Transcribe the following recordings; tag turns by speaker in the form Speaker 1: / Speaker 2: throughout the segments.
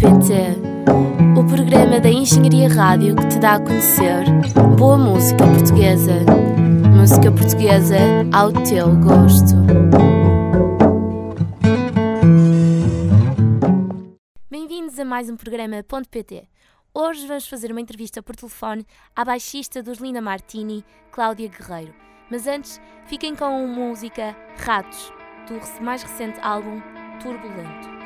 Speaker 1: PT, o programa da Engenharia Rádio que te dá a conhecer boa música portuguesa. Música portuguesa ao teu gosto. Bem-vindos a mais um programa PT. Hoje vamos fazer uma entrevista por telefone à baixista dos Linda Martini, Cláudia Guerreiro. Mas antes, fiquem com a música Ratos, do mais recente álbum Turbulento.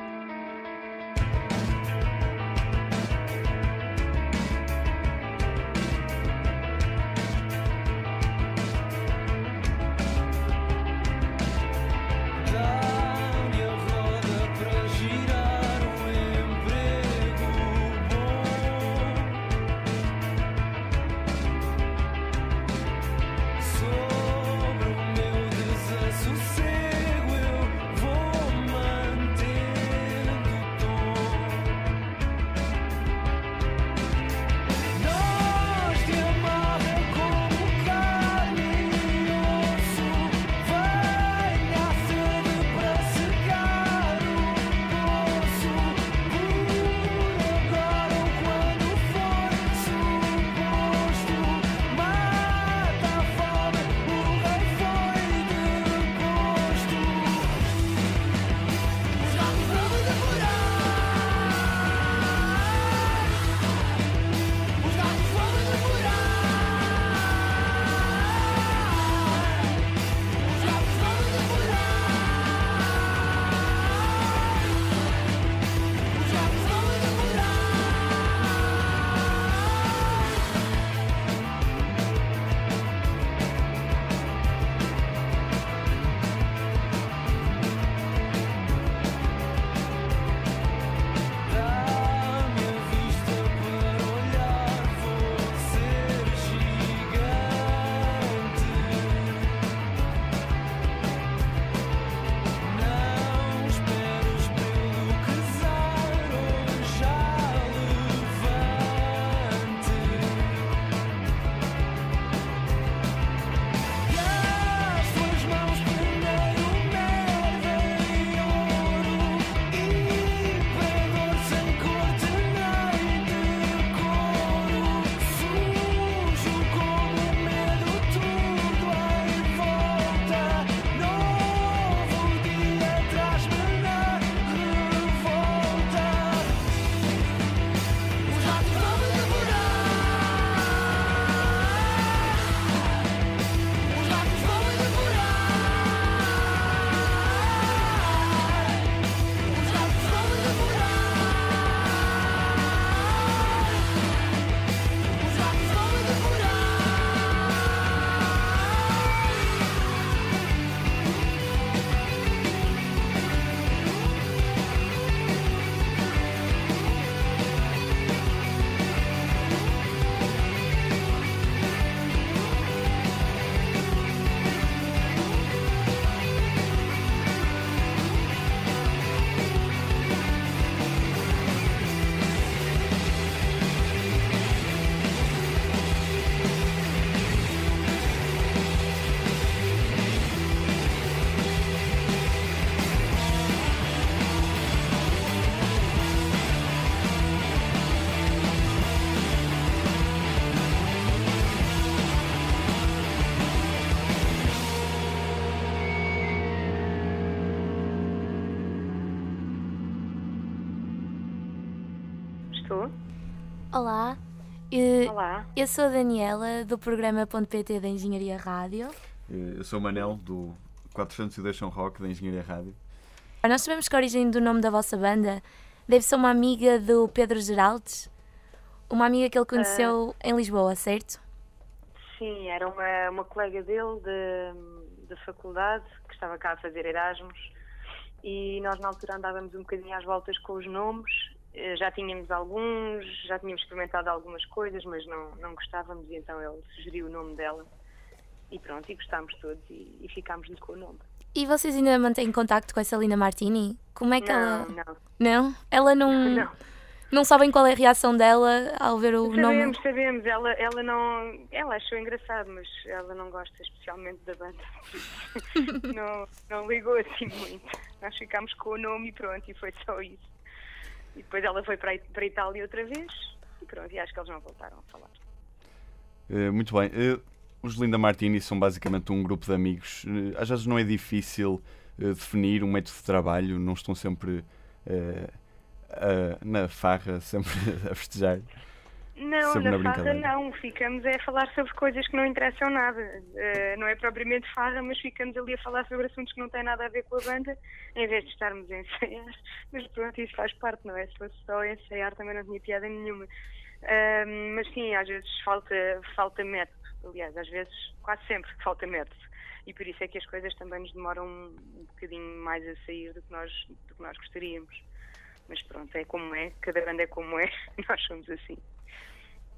Speaker 1: Olá.
Speaker 2: Olá.
Speaker 1: Eu sou a Daniela, do programa .pt da Engenharia Rádio.
Speaker 3: Eu sou o Manel, do 402 São Rock da Engenharia Rádio.
Speaker 1: Nós sabemos que a origem do nome da vossa banda deve ser uma amiga do Pedro Geraldes, uma amiga que ele conheceu uh, em Lisboa, certo?
Speaker 2: Sim, era uma, uma colega dele de, de faculdade que estava cá a fazer Erasmus e nós na altura andávamos um bocadinho às voltas com os nomes já tínhamos alguns, já tínhamos experimentado algumas coisas, mas não, não gostávamos e então ele sugeriu o nome dela e pronto, e gostámos todos e, e ficámos-lhe com o nome.
Speaker 1: E vocês ainda mantêm contacto com essa Lina Martini? Como é que
Speaker 2: não,
Speaker 1: ela...
Speaker 2: Não,
Speaker 1: não. Ela não...
Speaker 2: Não.
Speaker 1: Não sabem qual é a reação dela ao ver o
Speaker 2: sabemos,
Speaker 1: nome?
Speaker 2: Sabemos, sabemos. Ela, ela não... Ela achou engraçado, mas ela não gosta especialmente da banda. não, não ligou assim muito. Nós ficámos com o nome e pronto, e foi só isso. E depois ela foi para, para a Itália outra vez e pronto, e acho que eles não voltaram a falar.
Speaker 3: Uh, muito bem. Uh, os Linda Martini são basicamente um grupo de amigos. Uh, às vezes não é difícil definir um método de trabalho, não estão sempre na farra, sempre a festejar.
Speaker 2: Não, Sobre na, farra não. Ficamos a falar sobre coisas que não interessam nada. Uh, não é propriamente farra, mas ficamos ali a falar sobre assuntos que não têm nada a ver com a banda, em vez de estarmos a ensaiar. Mas pronto, isso faz parte, não é? Se fosse só ensaiar também não tinha piada nenhuma. Uh, mas sim, às vezes falta, falta método. Aliás, às vezes, quase sempre falta método. E por isso é que as coisas também nos demoram um bocadinho mais a sair do que nós, do que nós gostaríamos. Mas pronto, é como é, cada banda é como é, nós somos assim.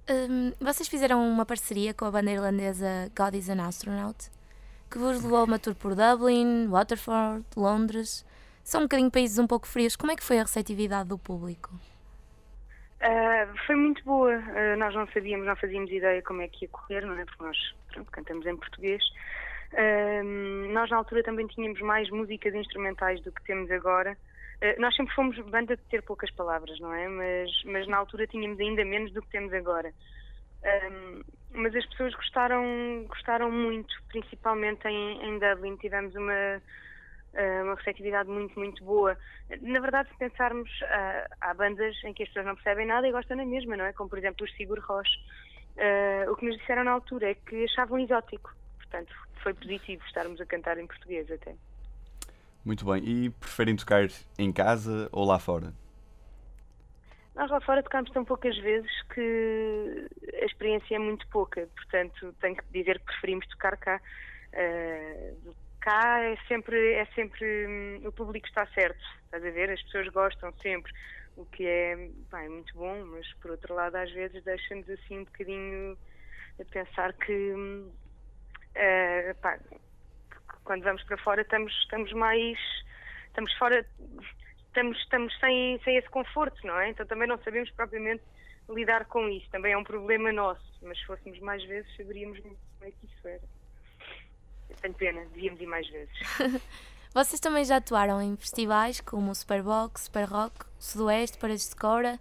Speaker 4: Um, vocês fizeram uma parceria com a banda irlandesa God is an Astronaut, que vos levou a uma tour por Dublin, Waterford, Londres. São um bocadinho países um pouco frios. Como é que foi a receptividade do público?
Speaker 2: Uh, foi muito boa. Uh, nós não sabíamos, não fazíamos ideia como é que ia correr, não é? Porque nós pronto, cantamos em português. Uh, nós na altura também tínhamos mais músicas instrumentais do que temos agora. Eh, nós sempre fomos banda de ter poucas palavras, não é? Mas, mas na altura tínhamos ainda menos do que temos agora. Um, mas as pessoas gostaram, gostaram muito, principalmente em, em Dublin. Tivemos uma, eh, uma receptividade muito, muito boa. Na verdade, se pensarmos, uh, há bandas em que as pessoas não percebem nada e gostam na mesma, não é? Como, por exemplo, os Sigur Rós. Uh, o que nos disseram na altura é que achavam exótico. Portanto, foi positivo estarmos a cantar em português até.
Speaker 3: Muito bem. E preferem tocar em casa ou lá fora?
Speaker 2: Nós lá fora tocamos tão poucas vezes que a experiência é muito pouca, portanto tenho que dizer que preferimos tocar cá. Uh, cá é sempre, é sempre hum, o público está certo, estás a ver? As pessoas gostam sempre, o que é, bem, muito bom, mas por outro lado às vezes deixa-nos assim um bocadinho a pensar que uh, pá, quando vamos para fora estamos, estamos mais. estamos fora. estamos, estamos sem, sem esse conforto, não é? Então também não sabemos propriamente lidar com isso. Também é um problema nosso, mas se fôssemos mais vezes saberíamos como é que isso era. Eu tenho pena, devíamos ir mais vezes.
Speaker 4: Vocês também já atuaram em festivais como o Superbox, Super Rock, Sudoeste, Paredes de Cora.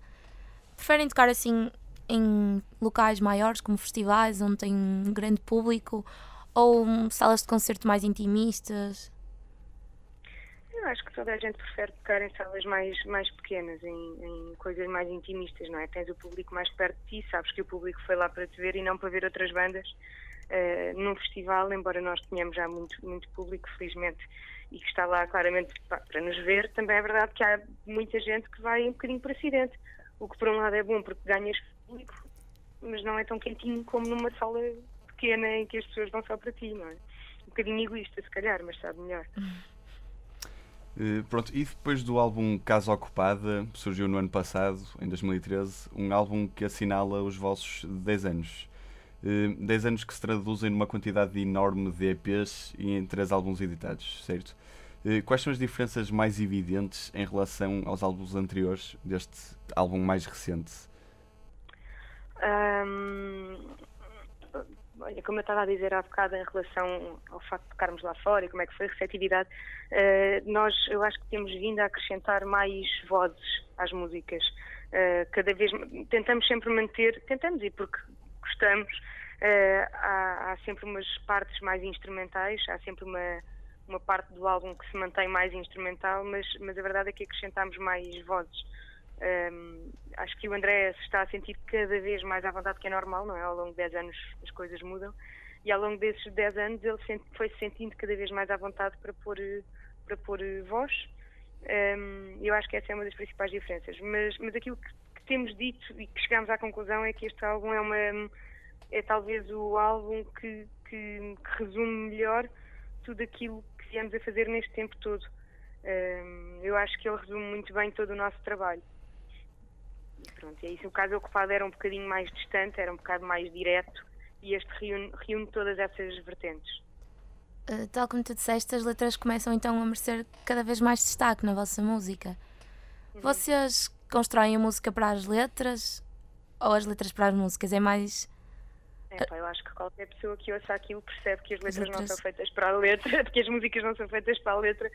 Speaker 4: Preferem tocar assim em locais maiores, como festivais, onde tem um grande público, ou salas de concerto mais intimistas?
Speaker 2: Eu acho que toda a gente prefere tocar em salas mais, mais pequenas, em, em, coisas mais intimistas, não é? Tens o público mais perto de ti, sabes que o público foi lá para te ver e não para ver outras bandas. Uh, num festival, embora nós tenhamos já muito, muito público, felizmente, e que está lá claramente para, para nos ver, também é verdade que há muita gente que vai um bocadinho por acidente. O que por um lado é bom porque ganhas público, mas não é tão quentinho como numa sala pequena em que as pessoas vão só para ti, não é? Um bocadinho egoísta, se calhar, mas sabe melhor.
Speaker 3: Uh, pronto, e depois do álbum Casa Ocupada, surgiu no ano passado, em 2013, um álbum que assinala os vossos 10 anos. Uh, eh, 10 anos que se traduzem numa quantidade enorme de EPs e em 3 álbuns editados, certo? Uh, quais são as diferenças mais evidentes em relação aos álbuns anteriores deste álbum mais recente?
Speaker 2: Um, olha, como eu estava a dizer há bocado em relação ao facto de tocarmos lá fora e como é que foi a receptividade, uh, nós, eu acho que temos vindo a acrescentar mais vozes às músicas. Uh, cada vez tentamos sempre manter, tentamos e porque gostamos, uh, há, há, sempre umas partes mais instrumentais, há sempre uma, uma parte do álbum que se mantém mais instrumental, mas, mas a verdade é que acrescentamos mais vozes. Um, acho que o André se está a sentir cada vez mais à vontade, que é normal, não é? Ao longo de 10 anos as coisas mudam. E ao longo desses 10 anos ele foi se sentindo cada vez mais à vontade para pôr, para pôr voz. Um, eu acho que essa é uma das principais diferenças. Mas, mas aquilo que, que, temos dito e que chegamos à conclusão é que este álbum é uma é talvez o álbum que, que, que resume melhor tudo aquilo que viemos a fazer neste tempo todo. Um, eu acho que ele resume muito bem todo o nosso trabalho. Pronto, e é isso. O caso ocupado era um bocadinho mais distante, era um bocado mais direto e este reúne, reúne todas essas vertentes.
Speaker 4: Uh, tal como tu disseste, as letras começam então a merecer cada vez mais destaque na vossa música. Uhum. Vocês constroem a música para as letras ou as letras para as músicas? É mais.
Speaker 2: É, pá, eu acho que qualquer pessoa que ouça aquilo percebe que as letras, as letras, não são feitas para a letra, que as músicas não são feitas para a letra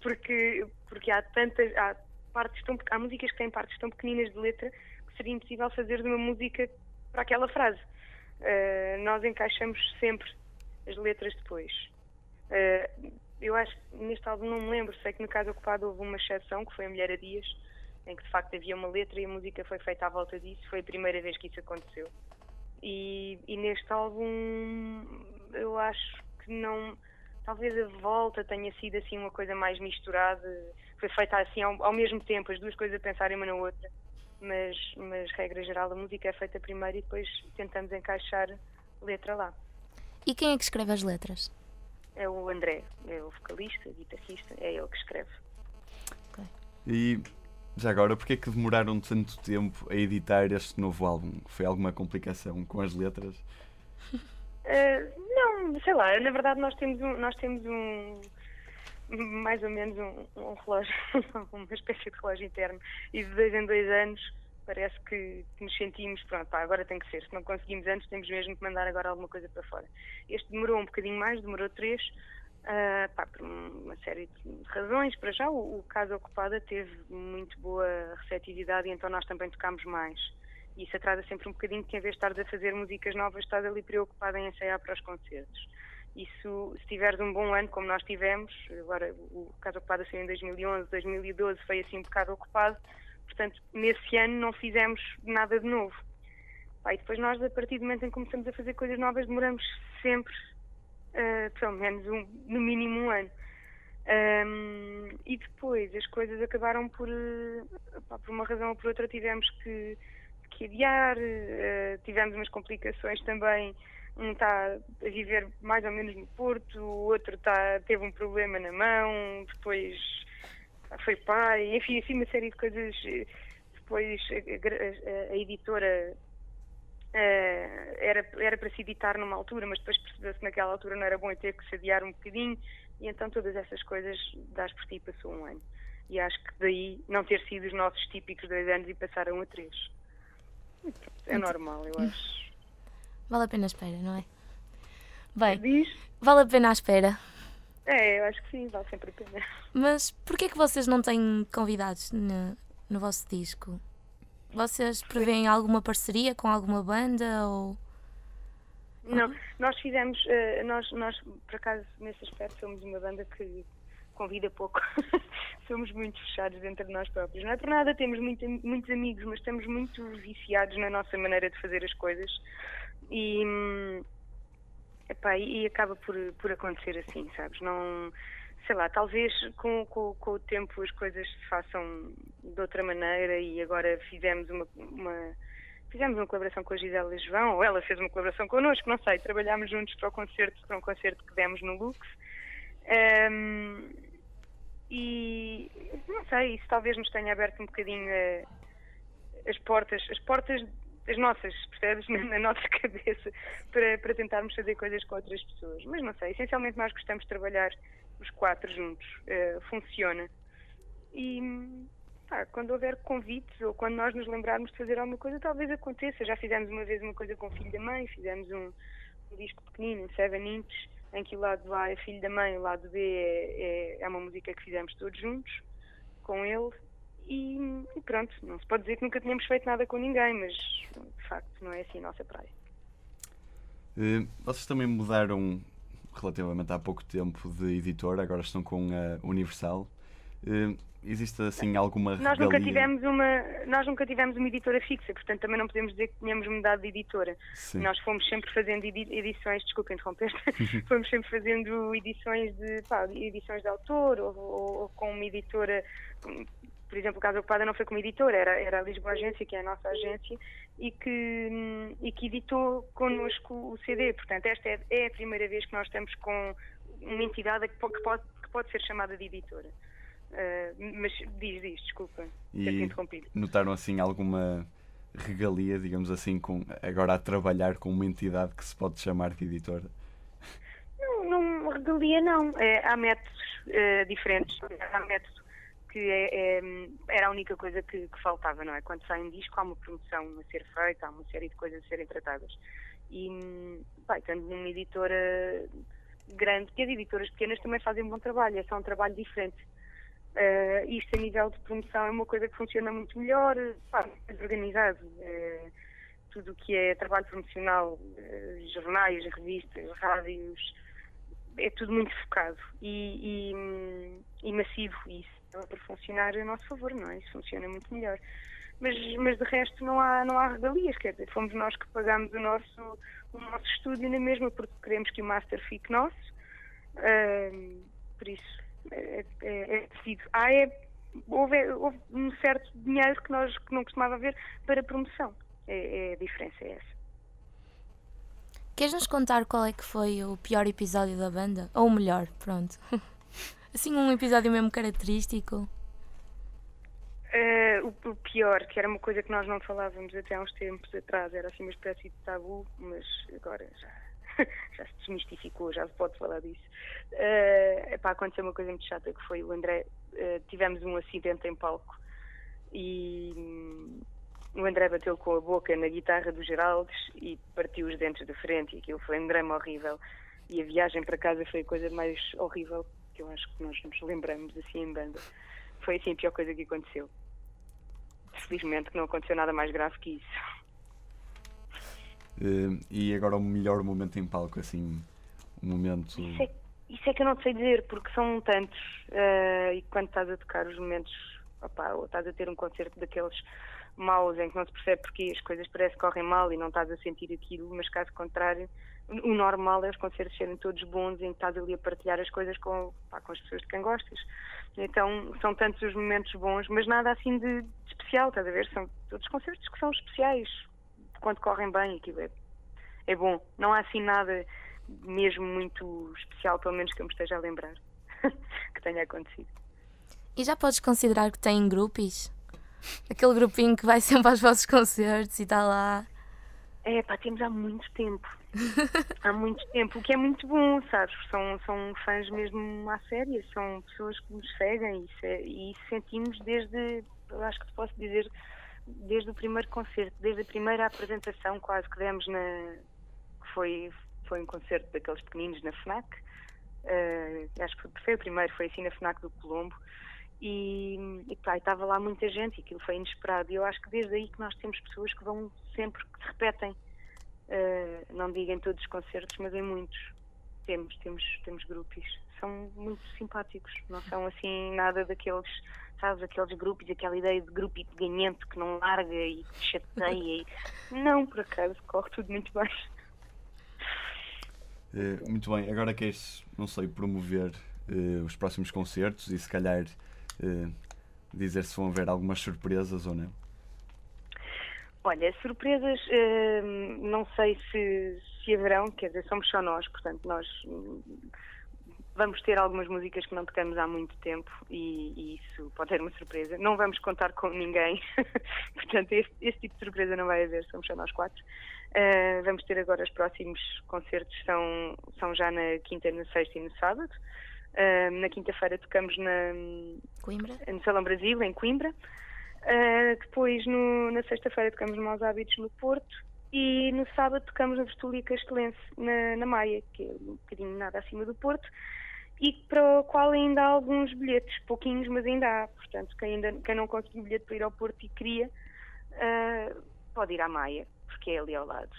Speaker 2: porque, porque há tantas. Há, partes tão, há músicas que têm partes tão pequeninas de letra que seria impossível fazer de uma música para aquela frase. Uh, nós encaixamos sempre as letras depois. Uh, eu acho neste álbum não me lembro, sei que no caso ocupado houve uma exceção, que foi a Mulher a Dias, em que de facto havia uma letra e a música foi feita à volta disso, foi a primeira vez que isso aconteceu. E, e neste álbum eu acho que não. Talvez a volta tenha sido assim uma coisa mais misturada, foi feita assim ao, ao mesmo tempo, as duas coisas a pensarem uma na outra. Mas, mas, regra geral, a música é feita primeiro e depois tentamos encaixar letra lá.
Speaker 4: E quem é que escreve as letras?
Speaker 2: É o André, é o vocalista, guitarrista, é ele que escreve.
Speaker 3: Okay. E já agora, porquê é que demoraram tanto tempo a editar este novo álbum? Foi alguma complicação com as letras?
Speaker 2: Uh, não, sei lá, na verdade nós temos um, nós temos um mais ou menos um, um relógio, uma espécie de relógio interno, e de dois em dois anos parece que, que nos sentimos, pronto, pá, agora tem que ser, se não conseguimos antes temos mesmo que mandar agora alguma coisa para fora. Este demorou um bocadinho mais, demorou três, Uh, pá, por uma série de razões. Para já, o, o, caso Ocupada teve muito boa receptividade e então nós também tocámos mais. E isso atrasa sempre um bocadinho que, em vez de estares a fazer músicas novas, estás ali preocupada em ensaiar para os concertos. Isso, se tiveres um bom ano, como nós tivemos, agora o caso Ocupada saiu em 2011, 2012 foi assim um bocado ocupado, portanto, nesse ano não fizemos nada de novo. E depois nós, a partir do momento em que começamos a fazer coisas novas, demoramos sempre uh, pelo menos um, no mínimo um ano. Um, e depois as coisas acabaram por, pá, por uma razão ou por outra, tivemos que, que adiar, uh, tivemos umas complicações também. Um está a viver mais ou menos no Porto, o outro tá, teve um problema na mão, depois foi pai, enfim, assim uma série de coisas. Depois a, a, a editora Uh, era, era para se editar numa altura, mas depois percebeu-se que naquela altura não era bom e teve que se adiar um bocadinho, e então todas essas coisas das por ti passou um ano. E acho que daí não ter sido os nossos típicos dois anos e passaram a três. É normal, eu acho.
Speaker 4: Vale a pena a espera, não é? Bem,
Speaker 2: Diz?
Speaker 4: vale a pena a espera.
Speaker 2: É, eu acho que sim, vale sempre a pena.
Speaker 4: Mas porquê é que vocês não têm convidados no, no vosso disco? Vocês prevêem alguma parceria com alguma banda ou
Speaker 2: não, nós fizemos, uh, nós, nós por acaso nesse aspecto somos uma banda que convida pouco, somos muito fechados dentro de nós próprios. Não é por nada, temos muito, muitos amigos, mas estamos muito viciados na nossa maneira de fazer as coisas e, epá, e acaba por, por acontecer assim, sabes? Não, sei lá, talvez com, com, com, o tempo as coisas se façam de outra maneira e agora fizemos uma, uma, fizemos uma colaboração com a Gisela João, ou ela fez uma colaboração connosco, não sei, trabalhámos juntos para o concerto, para um concerto que demos no Lux. Um, e não sei, isso talvez nos tenha aberto um bocadinho a, as portas, as portas as nossas, percebes? Na, nossa cabeça, para, para tentarmos fazer coisas com outras pessoas. Mas não sei, essencialmente nós gostamos de trabalhar os quatro juntos. Uh, funciona. E pá, quando houver convites ou quando nós nos lembrarmos de fazer alguma coisa, talvez aconteça. Já fizemos uma vez uma coisa com o filho da mãe, fizemos um, um disco pequenino, um Seven Inches, em que o lado A é filho da mãe, o lado B é, é, é uma música que fizemos todos juntos, com ele. E, e, pronto, não se pode dizer que nunca tínhamos feito nada com ninguém, mas de facto não é assim a nossa praia.
Speaker 3: Uh, vocês também mudaram relativamente há pouco tempo de editora, agora estão com a Universal. Uh, existe assim alguma
Speaker 2: nós nunca tivemos uma nós nunca tivemos uma editora fixa portanto também não podemos dizer que tínhamos mudado de editora Sim. nós fomos sempre fazendo edições desculpa interromper fomos sempre fazendo edições de pá, edições de autor ou, ou, ou, com uma editora por exemplo, o Casa Ocupada não foi como editora, era, era a Lisboa Agência, que é a nossa agência, e que, e que editou connosco o CD. Portanto, esta é, é, a primeira vez que nós estamos com uma entidade que pode, que pode ser chamada de editora. Uh, mas diz, diz, desculpa,
Speaker 3: e. Notaram assim alguma regalia, digamos assim, com, agora a trabalhar com uma entidade que se pode chamar de editora?
Speaker 2: Não, não regalia não. É, há métodos uh, diferentes. Há métodos que é, é, era a única coisa que, que, faltava, não é? Quando sai um disco há uma promoção a ser feita, há uma série de coisas a serem tratadas. E, bem, tendo uma editora grande, que as editoras pequenas também fazem um bom trabalho, é só um trabalho diferente. Uh, isto a nível de promoção é uma coisa que funciona muito melhor, pá, mais organizado. Uh, tudo o que é trabalho promocional, uh, jornais, revistas, rádios, é tudo muito focado e, e, e massivo. Isso acaba por funcionar a nosso favor, não é? Isso funciona muito melhor. Mas, mas de resto não há, não há regalias, quer dizer, fomos nós que pagamos o nosso, o nosso estúdio na mesma porque queremos que o master fique nosso. por isso é, é, é decidido. Ah, é, houve, houve, um certo dinheiro que nós que não costumava haver para promoção. É, é, a diferença é essa.
Speaker 4: Queres nos contar qual é que foi o pior episódio da banda? Ou o melhor, pronto. assim, um episódio mesmo característico.
Speaker 2: Uh, o, o, pior, que era uma coisa que nós não falávamos até há uns tempos atrás, era assim uma espécie de tabu, mas agora já já se desmistificou, já se pode falar disso. Uh, epá, aconteceu uma coisa muito chata que foi o André, uh, tivemos um acidente em palco e um, o André bateu com a boca na guitarra do Geraldes e partiu os dentes da frente e aquilo foi um drama horrível e a viagem para casa foi a coisa mais horrível que eu acho que nós nos lembramos assim em banda. Foi assim a pior coisa que aconteceu. Felizmente que não aconteceu nada mais grave que isso.
Speaker 3: Uh, e agora o melhor momento em palco, assim, um momento.
Speaker 2: Isso é, isso é que eu não sei dizer, porque são tantos. Uh, e quando estás a tocar os momentos, opa, ou estás a ter um concerto daqueles maus em que não se percebe porque as coisas parecem que correm mal e não estás a sentir aquilo, mas caso contrário, o normal é os concertos serem todos bons em que estás ali a partilhar as coisas com, com as pessoas de quem gostas. Então são tantos os momentos bons, mas nada assim de, de especial, estás a ver? São todos concertos que são especiais, quando correm bem, aquilo é, é bom. Não há assim nada mesmo muito especial, pelo menos que eu me esteja a lembrar, que tenha acontecido.
Speaker 4: E já podes considerar que tem grupos? Aquele grupinho que vai sempre aos vossos concertos e está lá.
Speaker 2: É, pá, temos há muito tempo. há muito tempo, o que é muito bom, sabes? São, são fãs mesmo à séria, são pessoas que nos seguem e, se, e sentimos desde, acho que te posso dizer, desde o primeiro concerto, desde a primeira apresentação quase que demos na. Foi, foi um concerto daqueles pequeninos na FNAC. Uh, acho que foi o primeiro, foi assim na FNAC do Colombo. E, e pá, estava lá muita gente e aquilo foi inesperado. E eu acho que desde aí que nós temos pessoas que vão sempre, que se repetem. Uh, não digo em todos os concertos, mas em muitos. Temos, temos, temos grupos. São muito simpáticos, não são assim nada daqueles sabes, aqueles grupos, aquela ideia de grupo e de ganhento que não larga e que chateia. E... Não, por acaso, corre tudo muito bem.
Speaker 3: Uh, muito bem, agora queres, não sei, promover uh, os próximos concertos e se calhar uh, dizer se vão haver algumas surpresas ou não?
Speaker 2: Olha, surpresas não sei se, se haverão, quer dizer, somos só nós, portanto, nós Vamos ter algumas músicas que não tocamos há muito tempo e, e isso pode ser uma surpresa. Não vamos contar com ninguém, portanto, esse, esse, tipo de surpresa não vai haver, somos só nós quatro. Uh, vamos ter agora os próximos concertos, são, são já na quinta, na sexta e no sábado. Uh, na quinta-feira tocamos na,
Speaker 4: Coimbra?
Speaker 2: no Salão Brasil, em Coimbra. Uh, depois, no, na sexta-feira, tocamos no Maus Hábitos, no Porto. E no sábado tocamos na Vertúlia Castelense, na, na Maia, que é um bocadinho nada acima do Porto e para o qual ainda há alguns bilhetes, pouquinhos, mas ainda há. Portanto, quem, ainda, quem não conseguiu bilhete para ir ao Porto e queria, uh, pode ir à Maia, porque é ali ao lado.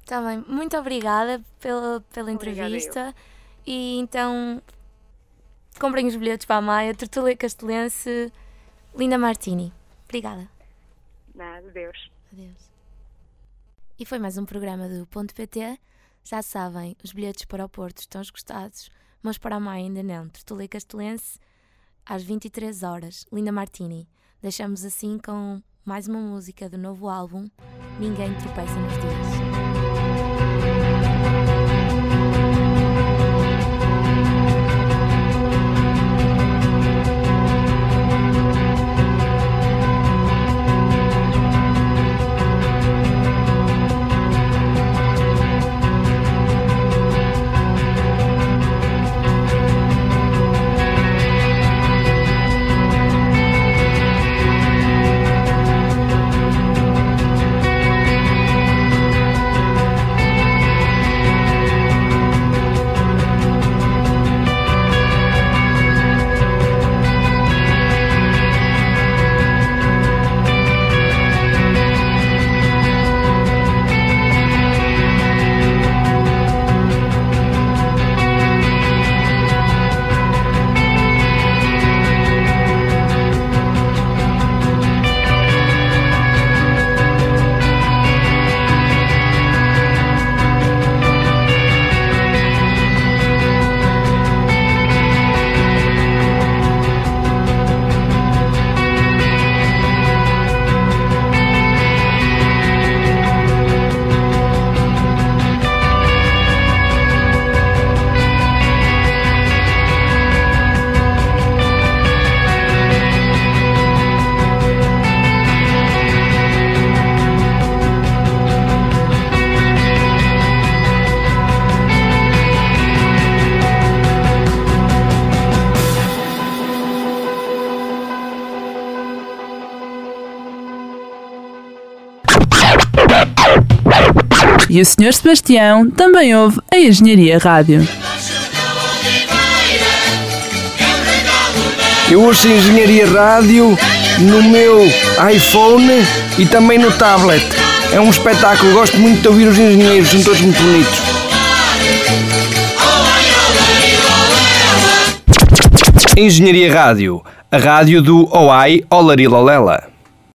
Speaker 4: Está bem, muito obrigada pela, pela entrevista. E então, comprem os bilhetes para a Maia, Tertulia Castelense, Linda Martini. Obrigada.
Speaker 2: Nada, adeus.
Speaker 4: Adeus. E foi mais um programa do Ponto PT. Já sabem, os bilhetes para o Porto estão esgotados, mas para a Maia ainda não. Tertulia Castelense, às 23 horas. Linda Martini. Deixamos assim com mais uma música do novo álbum, Ninguém Tropeça nos Dias.
Speaker 5: E o Sr. Sebastião também ouve a Engenharia Rádio.
Speaker 6: Eu ouço Engenharia Rádio no meu iPhone e também no tablet. É um espetáculo, gosto muito de ouvir os engenheiros, são todos muito bonitos. Engenharia Rádio, a rádio do OAI Olarilolela.